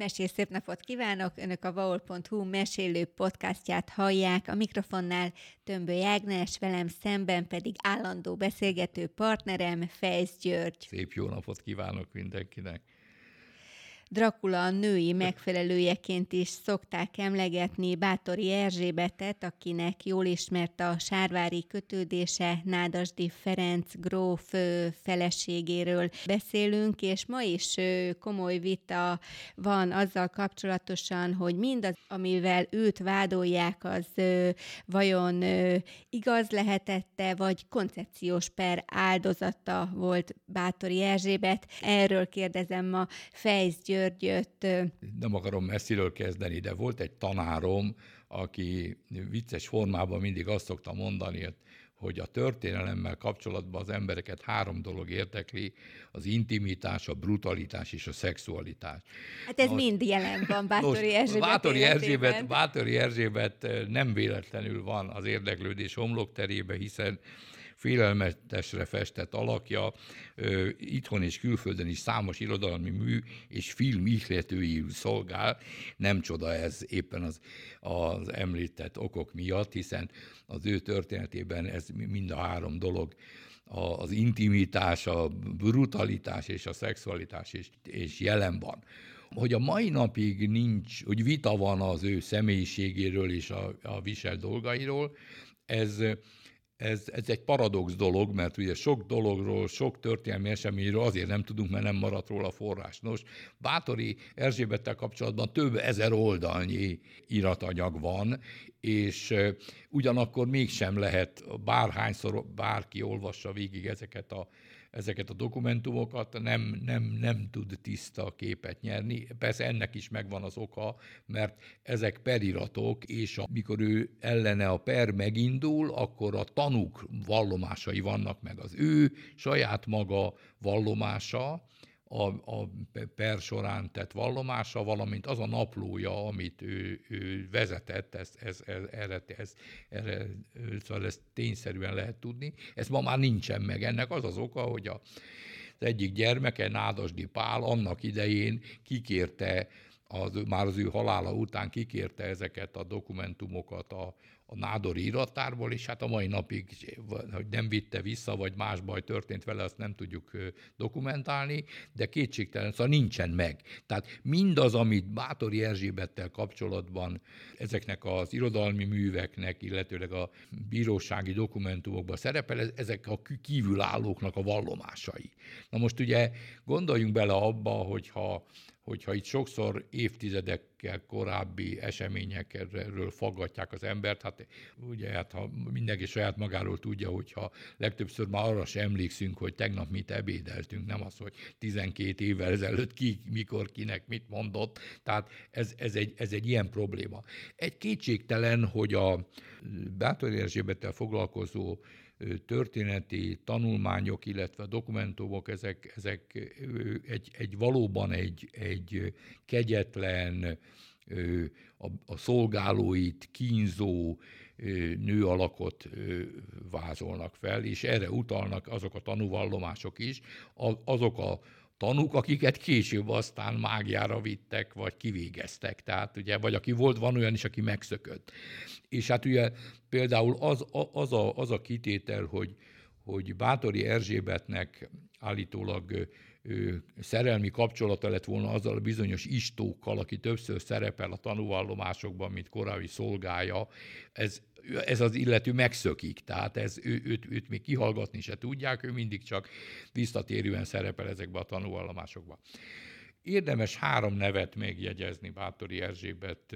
Mesés szép napot kívánok! Önök a vaol.hu mesélő podcastját hallják. A mikrofonnál Tömbő Ágnes, velem szemben pedig állandó beszélgető partnerem Fejsz György. Szép jó napot kívánok mindenkinek! Dracula női megfelelőjeként is szokták emlegetni Bátori Erzsébetet, akinek jól ismert a sárvári kötődése, Nádasdi Ferenc gróf feleségéről beszélünk, és ma is komoly vita van azzal kapcsolatosan, hogy mindaz, amivel őt vádolják, az vajon igaz lehetette, vagy koncepciós per áldozata volt Bátori Erzsébet. Erről kérdezem ma Fejsz György Györgyöt. Nem akarom messziről kezdeni, de volt egy tanárom, aki vicces formában mindig azt szokta mondani, hogy a történelemmel kapcsolatban az embereket három dolog érdekli, az intimitás, a brutalitás és a szexualitás. Hát ez most, mind jelen van Bátori Erzsébet Bátori Erzsébet, Bátori Erzsébet nem véletlenül van az érdeklődés homlokterébe, hiszen félelmetesre festett alakja, itthon és külföldön is számos irodalmi mű és film ihletői szolgál. Nem csoda ez éppen az, az említett okok miatt, hiszen az ő történetében ez mind a három dolog az intimitás, a brutalitás és a szexualitás is, és jelen van. Hogy a mai napig nincs, hogy vita van az ő személyiségéről és a, a visel dolgairól, ez ez, ez egy paradox dolog, mert ugye sok dologról, sok történelmi eseményről azért nem tudunk, mert nem maradt róla forrás. Nos, Bátori Erzsébettel kapcsolatban több ezer oldalnyi iratanyag van, és ugyanakkor mégsem lehet bárhányszor bárki olvassa végig ezeket a ezeket a dokumentumokat, nem, nem, nem tud tiszta képet nyerni. Persze ennek is megvan az oka, mert ezek periratok, és amikor ő ellene a per megindul, akkor a tanúk vallomásai vannak meg az ő saját maga vallomása, a, a per során tett vallomása, valamint az a naplója, amit ő, ő vezetett, ez, ez, ez, erre, ez, erre, szóval ezt tényszerűen lehet tudni. Ez ma már nincsen meg. Ennek az az oka, hogy a, az egyik gyermeke, Nádasdi Pál annak idején kikérte az, már az ő halála után kikérte ezeket a dokumentumokat a, a nádori irattárból, és hát a mai napig, hogy nem vitte vissza, vagy más baj történt vele, azt nem tudjuk dokumentálni, de kétségtelen, szóval nincsen meg. Tehát mindaz, amit Bátori Erzsébettel kapcsolatban ezeknek az irodalmi műveknek, illetőleg a bírósági dokumentumokban szerepel, ezek a kívülállóknak a vallomásai. Na most ugye gondoljunk bele abba, hogyha hogyha itt sokszor évtizedekkel korábbi eseményekről faggatják az embert, hát ugye hát ha mindenki saját magáról tudja, hogyha legtöbbször már arra sem emlékszünk, hogy tegnap mit ebédeltünk, nem az, hogy 12 évvel ezelőtt ki, mikor, kinek mit mondott, tehát ez, ez, egy, ez egy ilyen probléma. Egy kétségtelen, hogy a Bátor Erzsébettel foglalkozó történeti tanulmányok, illetve dokumentumok, ezek, ezek egy, egy valóban egy, egy kegyetlen, a, a szolgálóit kínzó nő alakot vázolnak fel, és erre utalnak azok a tanúvallomások is, azok a tanúk, akiket később aztán mágiára vittek, vagy kivégeztek. Tehát ugye, vagy aki volt, van olyan is, aki megszökött. És hát ugye például az, az, a, az a kitétel, hogy, hogy Bátori Erzsébetnek állítólag szerelmi kapcsolata lett volna azzal a bizonyos istókkal, aki többször szerepel a tanúvallomásokban, mint korábbi szolgája, ez, ez az illető megszökik, tehát ez, ő, őt, őt még kihallgatni se tudják, ő mindig csak visszatérően szerepel ezekbe a tanúvallomásokba. Érdemes három nevet megjegyezni Bátori Erzsébet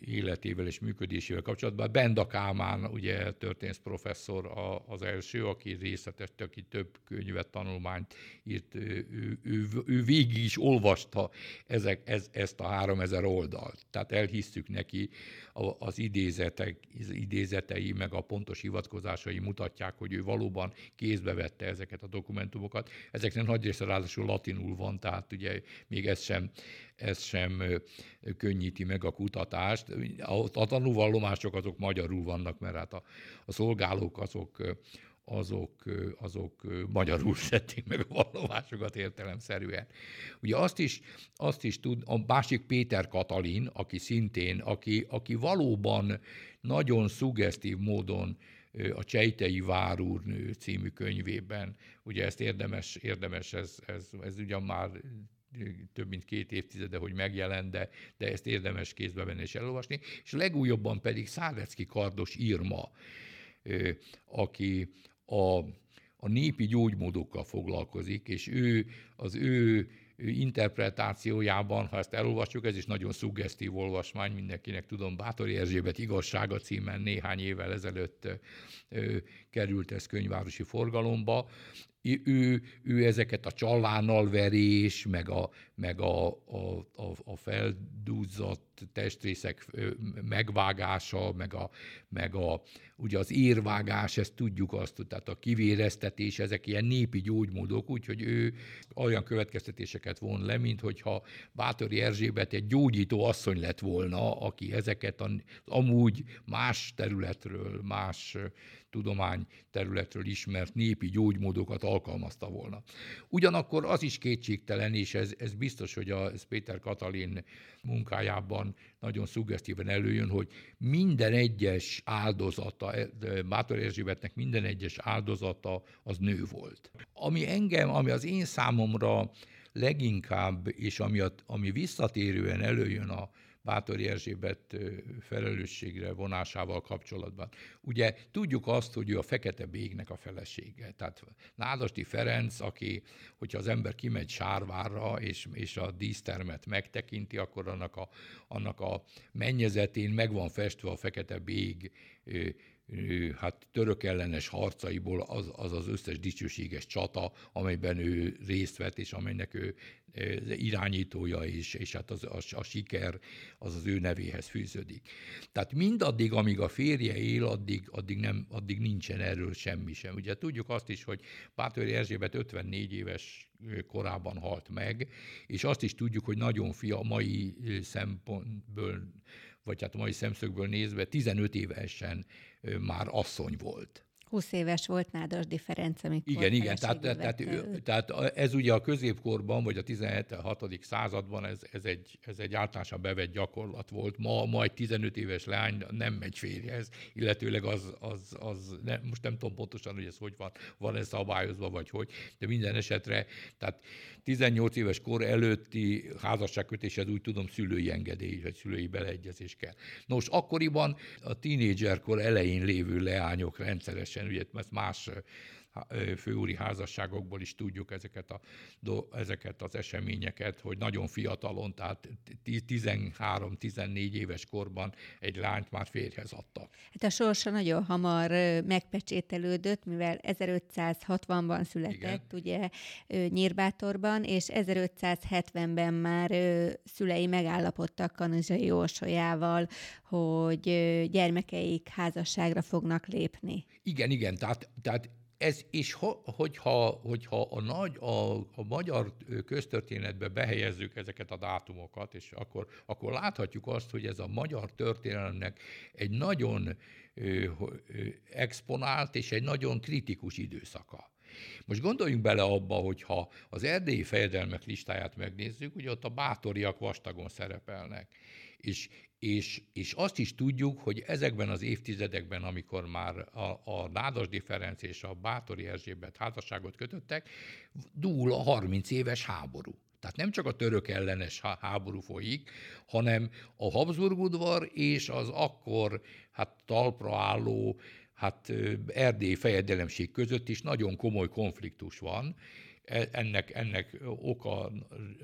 életével és működésével kapcsolatban. Benda Kálmán, ugye történész professzor az első, aki részletes, aki több könyvet, tanulmányt írt, ő, ő, ő végig is olvasta ezek, ez, ezt a három ezer oldalt. Tehát elhisztük neki az idézetek, az idézetei, meg a pontos hivatkozásai mutatják, hogy ő valóban kézbe vette ezeket a dokumentumokat. Ezeknek nagy része ráadásul latinul van, tehát ugye még ez sem, ez sem könnyíti meg a kutatást. A, tanúvallomások azok magyarul vannak, mert hát a, a szolgálók azok azok, azok magyarul szedték meg a vallomásokat értelemszerűen. Ugye azt is, azt is tud, a másik Péter Katalin, aki szintén, aki, aki valóban nagyon szuggesztív módon a Csejtei Várúrnő című könyvében, ugye ezt érdemes, érdemes ez, ez, ez ugyan már több mint két évtizede, hogy megjelent, de, de ezt érdemes kézbe venni és elolvasni. És legújabban pedig Szárlecki Kardos Irma, aki a, a népi gyógymódokkal foglalkozik, és ő az ő interpretációjában, ha ezt elolvasjuk, ez is nagyon szuggesztív olvasmány, mindenkinek tudom, Bátori Erzsébet igazsága címen néhány évvel ezelőtt ö, került ez könyvárosi forgalomba, ő, ő ezeket a csalánnal verés, meg a, meg a, a, a, a feldúzott testrészek megvágása, meg, a, meg a, ugye az érvágás, ezt tudjuk azt, tehát a kivéreztetés, ezek ilyen népi gyógymódok, úgyhogy ő olyan következtetéseket von le, mint hogyha Bátori Erzsébet egy gyógyító asszony lett volna, aki ezeket a, amúgy más területről, más tudomány területről ismert népi gyógymódokat alkalmazta volna. Ugyanakkor az is kétségtelen, és ez, ez biztos, hogy a Péter Katalin munkájában nagyon szuggesztíven előjön, hogy minden egyes áldozata, Bátor Erzsébetnek minden egyes áldozata az nő volt. Ami engem, ami az én számomra leginkább, és ami, a, ami visszatérően előjön a Bátori Erzsébet felelősségre vonásával kapcsolatban. Ugye tudjuk azt, hogy ő a Fekete Bégnek a felesége. Tehát Nádasti Ferenc, aki, hogyha az ember kimegy Sárvárra, és, és a dísztermet megtekinti, akkor annak a, annak a mennyezetén meg van festve a Fekete Bég hát török ellenes harcaiból az, az az összes dicsőséges csata, amelyben ő részt vett, és amelynek ő irányítója is, és hát az, a, a siker az az ő nevéhez fűződik. Tehát mindaddig, amíg a férje él, addig, addig, nem, addig nincsen erről semmi sem. Ugye tudjuk azt is, hogy Pátori Erzsébet 54 éves korában halt meg, és azt is tudjuk, hogy nagyon fia mai szempontból, vagy hát a mai szemszögből nézve 15 évesen már asszony volt. 20 éves volt Nádasdi Ferenc, amikor Igen, igen, tehát, tehát, tehát ez ugye a középkorban, vagy a 17. században ez, ez, egy, ez egy általánosan bevett gyakorlat volt. Ma majd 15 éves leány nem megy férjhez, illetőleg az, az, az nem, most nem tudom pontosan, hogy ez hogy van, van ez szabályozva, vagy hogy, de minden esetre, tehát 18 éves kor előtti házasságkötéshez úgy tudom szülői engedély, vagy szülői beleegyezés kell. Nos, akkoriban a tínédzserkor elején lévő leányok rendszeresen, ugye ezt más főúri házasságokból is tudjuk ezeket, a, ezeket az eseményeket, hogy nagyon fiatalon, tehát 13-14 éves korban egy lányt már férjhez adtak. Hát a sorsa nagyon hamar megpecsételődött, mivel 1560-ban született, Igen. ugye Nyírbátorban, és 1570-ben már szülei megállapodtak Kanizsai Orsolyával, hogy gyermekeik házasságra fognak lépni. Igen, igen, tehát, tehát ez is, hogyha, hogyha a, nagy, a, a magyar köztörténetbe behelyezzük ezeket a dátumokat, és akkor, akkor láthatjuk azt, hogy ez a magyar történelemnek egy nagyon ö, ö, exponált és egy nagyon kritikus időszaka. Most gondoljunk bele abba, hogyha az erdélyi fejedelmek listáját megnézzük, ugye ott a bátoriak vastagon szerepelnek. És és, és azt is tudjuk, hogy ezekben az évtizedekben, amikor már a, a Nádasdi Ferenc és a Bátori Erzsébet házasságot kötöttek, dúl a 30 éves háború. Tehát nem csak a török ellenes háború folyik, hanem a Habsburg udvar és az akkor hát talpra álló hát erdélyi fejedelemség között is nagyon komoly konfliktus van. E, ennek, ennek oka,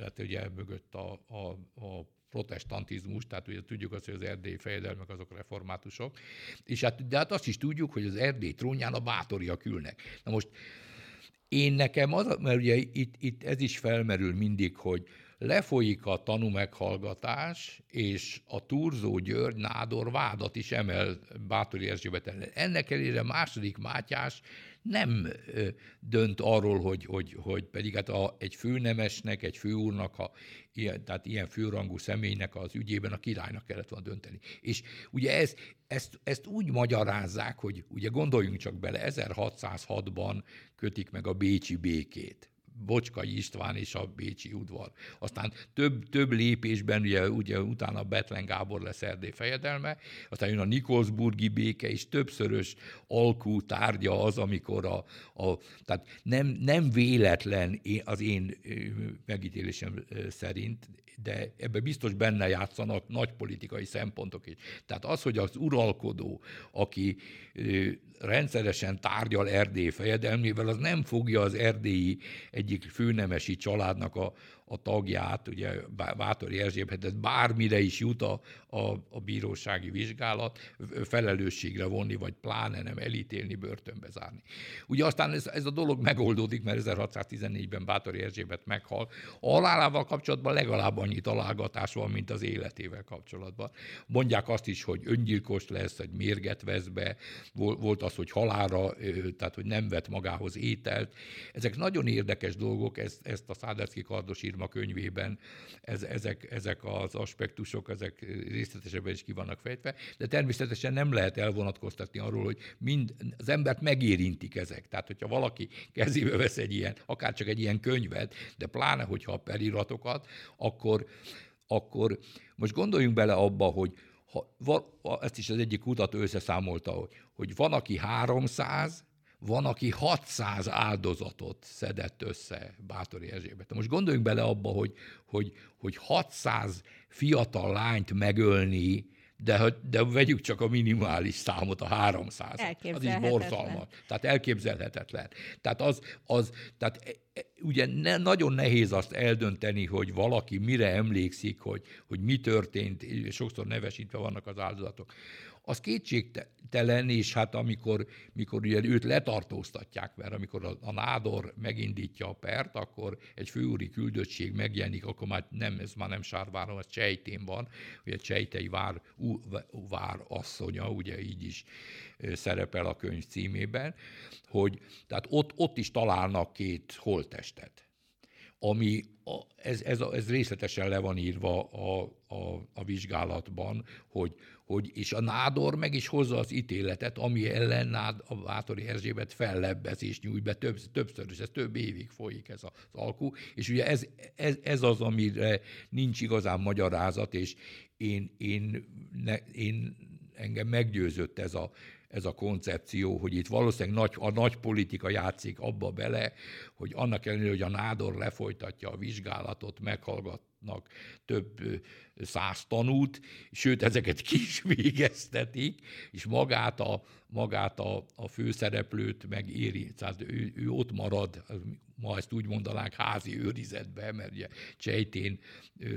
hát ugye mögött a, a, a protestantizmus, tehát ugye tudjuk azt, hogy az erdélyi fejedelmek azok reformátusok, és hát, de hát azt is tudjuk, hogy az erdély trónján a bátoriak ülnek. Na most én nekem az, mert ugye itt, itt ez is felmerül mindig, hogy lefolyik a tanú meghallgatás, és a Turzó György nádor vádat is emel Bátori Erzsébet ellen. Ennek elére második Mátyás nem dönt arról, hogy, hogy, hogy pedig hát a, egy főnemesnek, egy főúrnak, ha ilyen, tehát ilyen főrangú személynek az ügyében a királynak kellett volna dönteni. És ugye ez, ezt, ezt úgy magyarázzák, hogy ugye gondoljunk csak bele, 1606-ban kötik meg a Bécsi békét. Bocskai István és a Bécsi udvar. Aztán több, több lépésben, ugye, ugye utána Betlen Gábor lesz Erdély fejedelme, aztán jön a Nikolsburgi béke, és többszörös alkú tárgya az, amikor a, a tehát nem, nem véletlen az én megítélésem szerint, de ebbe biztos benne játszanak nagy politikai szempontok is. Tehát az, hogy az uralkodó, aki rendszeresen tárgyal Erdély fejedelmével, az nem fogja az erdélyi egyik főnemesi családnak a, a tagját, ugye Bátori Erzsébetet bármire is jut a, a, a bírósági vizsgálat, felelősségre vonni, vagy pláne nem elítélni, börtönbe zárni. Ugye aztán ez, ez a dolog megoldódik, mert 1614-ben Bátori Erzsébet meghal. A halálával kapcsolatban legalább annyi találgatás van, mint az életével kapcsolatban. Mondják azt is, hogy öngyilkos lesz, hogy mérget vesz be, volt az, hogy halára, tehát hogy nem vett magához ételt. Ezek nagyon érdekes dolgok, ezt, ezt a Száderszki Kardos Irma könyvében ez, ezek, ezek az aspektusok, ezek részletesebben is ki vannak fejtve, de természetesen nem lehet elvonatkoztatni arról, hogy mind az embert megérintik ezek. Tehát, hogyha valaki kezébe vesz egy ilyen, akár csak egy ilyen könyvet, de pláne, hogyha a periratokat, akkor, akkor most gondoljunk bele abba, hogy ha, ezt is az egyik kutató összeszámolta, hogy, hogy van, aki 300, van, aki 600 áldozatot szedett össze Bátori Erzsébet. Most gondoljunk bele abba, hogy, hogy, hogy 600 fiatal lányt megölni, de, de vegyük csak a minimális számot, a 300. Az is borzalmas. Tehát elképzelhetetlen. Tehát az, az tehát e, e, ugye ne, nagyon nehéz azt eldönteni, hogy valaki mire emlékszik, hogy, hogy mi történt, sokszor nevesítve vannak az áldozatok az kétségtelen, és hát amikor mikor ugye őt letartóztatják, mert amikor a, a nádor megindítja a pert, akkor egy főúri küldöttség megjelenik, akkor már nem, ez már nem Sárváron, ez Csejtén van, ugye Csejtei vár, ú, vár asszonya, ugye így is szerepel a könyv címében, hogy tehát ott, ott is találnak két holttestet ami a, ez, ez, ez részletesen le van írva a, a, a vizsgálatban, hogy, hogy, és a nádor meg is hozza az ítéletet, ami ellen nád, a Vátori Erzsébet fellebbez és nyújt be több, többször, és ez több évig folyik ez az alkú, és ugye ez, ez, ez az, amire nincs igazán magyarázat, és én, én, ne, én engem meggyőzött ez a, ez a koncepció, hogy itt valószínűleg nagy, a nagy politika játszik abba bele, hogy annak ellenére, hogy a nádor lefolytatja a vizsgálatot, meghallgatnak több száz tanút, sőt, ezeket ki is végeztetik, és magát a, magát a, a főszereplőt megéri. Tehát ő, ő ott marad, ma ezt úgy mondanánk házi őrizetbe, mert ugye Csejtén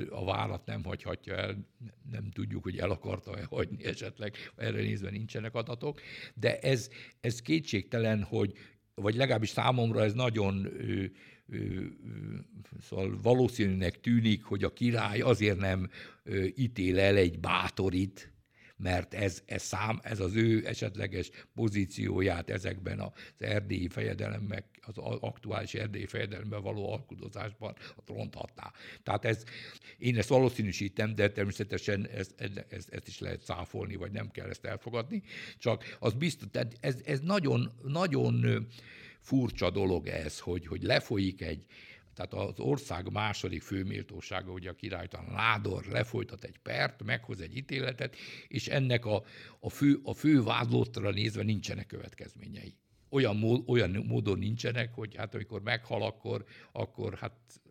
a várat nem hagyhatja el, nem tudjuk, hogy el akarta-e hagyni esetleg, erre nézve nincsenek adatok, de ez, ez kétségtelen, hogy vagy legalábbis számomra ez nagyon szóval valószínűnek tűnik, hogy a király azért nem ítél el egy bátorit, mert ez, ez, szám, ez az ő esetleges pozícióját ezekben az erdélyi fejedelemnek, az aktuális erdélyi fejedelemben való alkudozásban ronthatná. Tehát ez, én ezt valószínűsítem, de természetesen ezt, ezt, ezt is lehet száfolni, vagy nem kell ezt elfogadni, csak az biztos, tehát ez, ez nagyon, nagyon furcsa dolog ez, hogy, hogy lefolyik egy, tehát az ország második főméltósága, ugye a királytalan Nádor lefolytat egy pert, meghoz egy ítéletet, és ennek a, a, fő, a fő vádlottra nézve nincsenek következményei. Olyan, mód, olyan módon nincsenek, hogy hát amikor meghal, akkor, akkor hát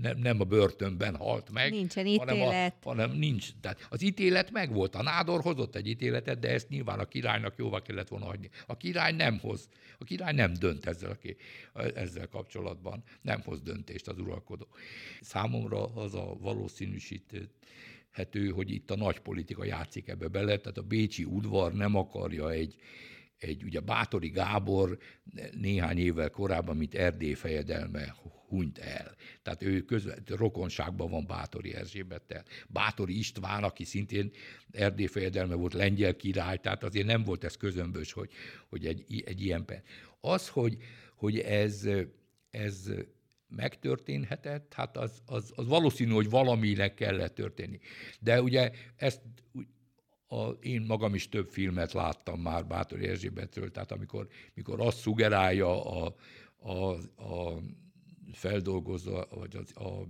nem, nem a börtönben halt meg. Nincsen ítélet. Hanem, a, hanem nincs. Tehát az ítélet megvolt. A nádor hozott egy ítéletet, de ezt nyilván a királynak jóvá kellett volna hagyni. A király nem hoz. A király nem dönt ezzel, ezzel kapcsolatban. Nem hoz döntést az uralkodó. Számomra az a valószínűsíthető, hogy itt a nagy politika játszik ebbe bele, tehát a bécsi udvar nem akarja egy, egy, ugye Bátori Gábor néhány évvel korábban, mint Erdély fejedelme hunyt el. Tehát ő közve, rokonságban van Bátori Erzsébettel. Bátori István, aki szintén Erdély fejedelme volt, lengyel király, tehát azért nem volt ez közömbös, hogy, hogy egy, egy ilyen pen. Az, hogy, hogy ez, ez megtörténhetett, hát az, az, az valószínű, hogy valaminek kellett történni. De ugye ezt a, én magam is több filmet láttam már Bátor Erzsébetről, tehát amikor, amikor azt szugerálja a, a, a feldolgozza, vagy az, a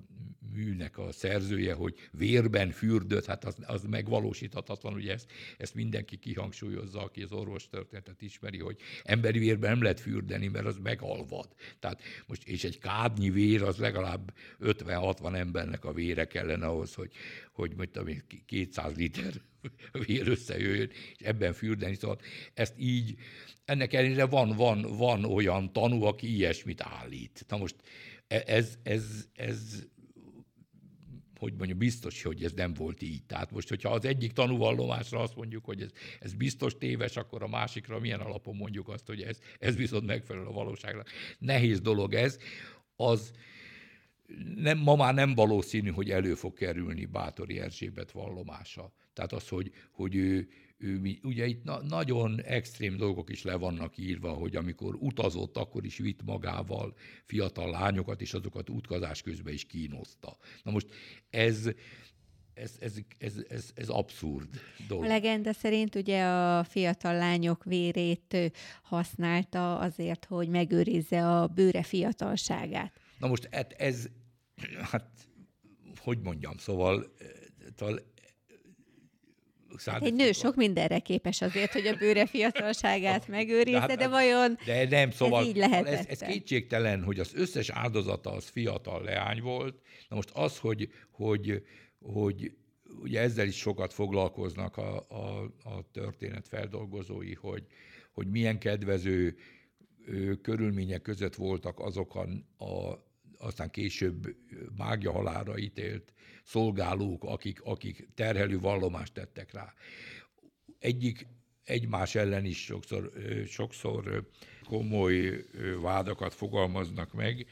műnek a szerzője, hogy vérben fürdött, hát az, az megvalósíthatatlan, ugye ezt, ezt mindenki kihangsúlyozza, aki az orvos történetet ismeri, hogy emberi vérben nem lehet fürdeni, mert az megalvad. Tehát most, és egy kádnyi vér, az legalább 50-60 embernek a vére kellene ahhoz, hogy, hogy mondjuk 200 liter vér összejöjjön, és ebben fürdeni. Szóval ezt így, ennek ellenére van, van, van olyan tanú, aki ilyesmit állít. Na most e, ez, ez, ez hogy mondjuk biztos, hogy ez nem volt így. Tehát most, hogyha az egyik tanúvallomásra azt mondjuk, hogy ez, ez biztos téves, akkor a másikra milyen alapon mondjuk azt, hogy ez, ez viszont megfelel a valóságnak. Nehéz dolog ez. Az nem, ma már nem valószínű, hogy elő fog kerülni Bátori Erzsébet vallomása. Tehát az, hogy, hogy ő, ő, ugye itt na, nagyon extrém dolgok is le vannak írva, hogy amikor utazott, akkor is vitt magával fiatal lányokat, és azokat útkazás közben is kínozta. Na most ez, ez, ez, ez, ez, ez abszurd dolog. A legenda szerint ugye a fiatal lányok vérét használta azért, hogy megőrizze a bőre fiatalságát. Na most ez, ez hát hogy mondjam, szóval Hát egy nő sok mindenre képes azért, hogy a bőre fiatalságát megőrizze, de, hát, de vajon de nem, szóval ez így lehetett? Ez, ez kétségtelen, hogy az összes áldozata az fiatal leány volt. Na most az, hogy, hogy, hogy ugye ezzel is sokat foglalkoznak a, a, a történet feldolgozói, hogy, hogy milyen kedvező körülmények között voltak azok a, a aztán később mágia halára ítélt szolgálók, akik, akik terhelő vallomást tettek rá. Egyik egymás ellen is sokszor, sokszor komoly vádakat fogalmaznak meg.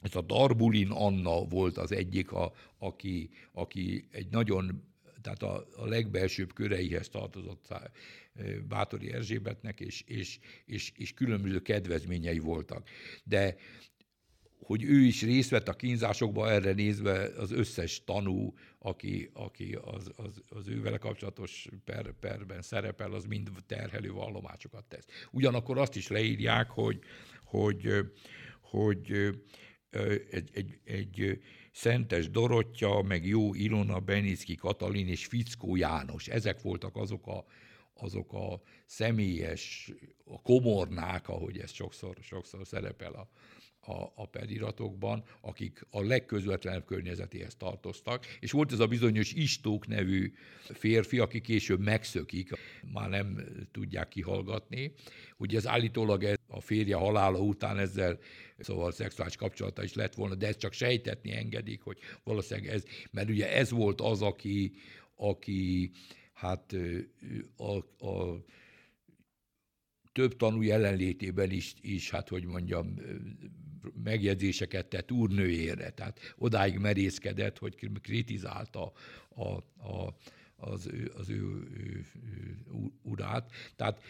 Ez a Darbulin Anna volt az egyik, a, aki, aki egy nagyon, tehát a, a legbelsőbb köreihez tartozott Bátori Erzsébetnek, és, és, és, és különböző kedvezményei voltak. De hogy ő is részt vett a kínzásokban, erre nézve az összes tanú, aki, aki az, az, az ővele kapcsolatos per, perben szerepel, az mind terhelő vallomásokat tesz. Ugyanakkor azt is leírják, hogy, hogy, hogy egy, egy, egy Szentes Dorottya, meg Jó Ilona, Benicki Katalin és Fickó János, ezek voltak azok a, azok a személyes, a komornák, ahogy ez sokszor, sokszor szerepel a, a, a pediratokban, akik a legközvetlenebb környezetéhez tartoztak, és volt ez a bizonyos Istók nevű férfi, aki később megszökik, már nem tudják kihallgatni. Ugye ez állítólag ez a férje halála után ezzel szóval szexuális kapcsolata is lett volna, de ezt csak sejtetni engedik, hogy valószínűleg ez, mert ugye ez volt az, aki, aki hát a, a több tanú jelenlétében is, is, hát hogy mondjam, megjegyzéseket tett úrnőjére, tehát odáig merészkedett, hogy kritizálta a, a, az ő, az ő, ő, ő urát. Tehát,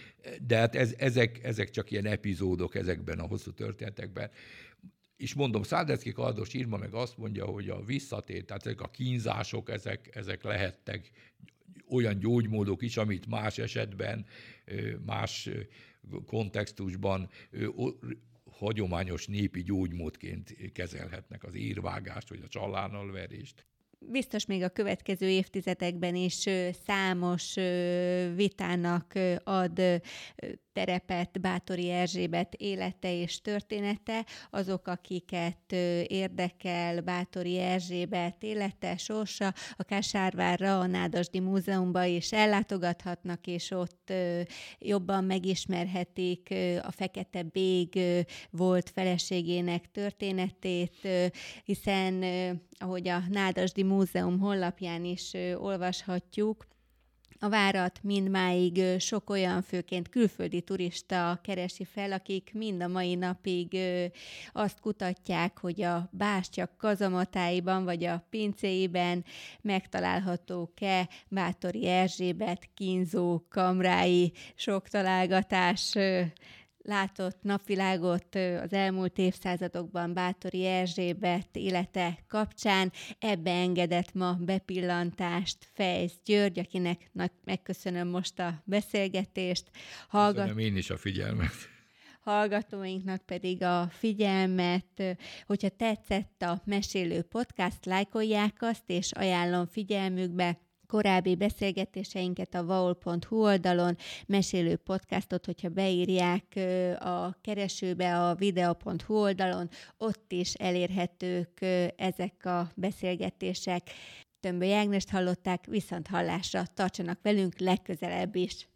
de hát ez, ezek, ezek csak ilyen epizódok ezekben a hosszú történetekben. És mondom, Szádecki Kardos írma meg azt mondja, hogy a visszatér, tehát ezek a kínzások, ezek, ezek lehettek olyan gyógymódok is, amit más esetben, más kontextusban hagyományos népi gyógymódként kezelhetnek az írvágást, vagy a csalánalverést biztos még a következő évtizedekben is számos vitának ad terepet Bátori Erzsébet élete és története, azok, akiket érdekel Bátori Erzsébet élete, sorsa, akár Sárvárra, a Nádasdi Múzeumba is ellátogathatnak, és ott jobban megismerhetik a Fekete Bég volt feleségének történetét, hiszen ahogy a Nádasdi Múzeum honlapján is olvashatjuk, a várat mindmáig sok olyan főként külföldi turista keresi fel, akik mind a mai napig azt kutatják, hogy a bástyak kazamatáiban vagy a pincéiben megtalálhatók-e Bátori Erzsébet kínzó kamrái. Sok találgatás látott napvilágot az elmúlt évszázadokban Bátori Erzsébet élete kapcsán. Ebbe engedett ma bepillantást Fejsz György, akinek megköszönöm most a beszélgetést. Hallgat... Köszönöm én is a figyelmet hallgatóinknak pedig a figyelmet, hogyha tetszett a Mesélő Podcast, lájkolják azt, és ajánlom figyelmükbe korábbi beszélgetéseinket a vaol.hu oldalon, mesélő podcastot, hogyha beírják a keresőbe a video.hu oldalon, ott is elérhetők ezek a beszélgetések. Tömböly Ágnest hallották, viszont hallásra tartsanak velünk legközelebb is.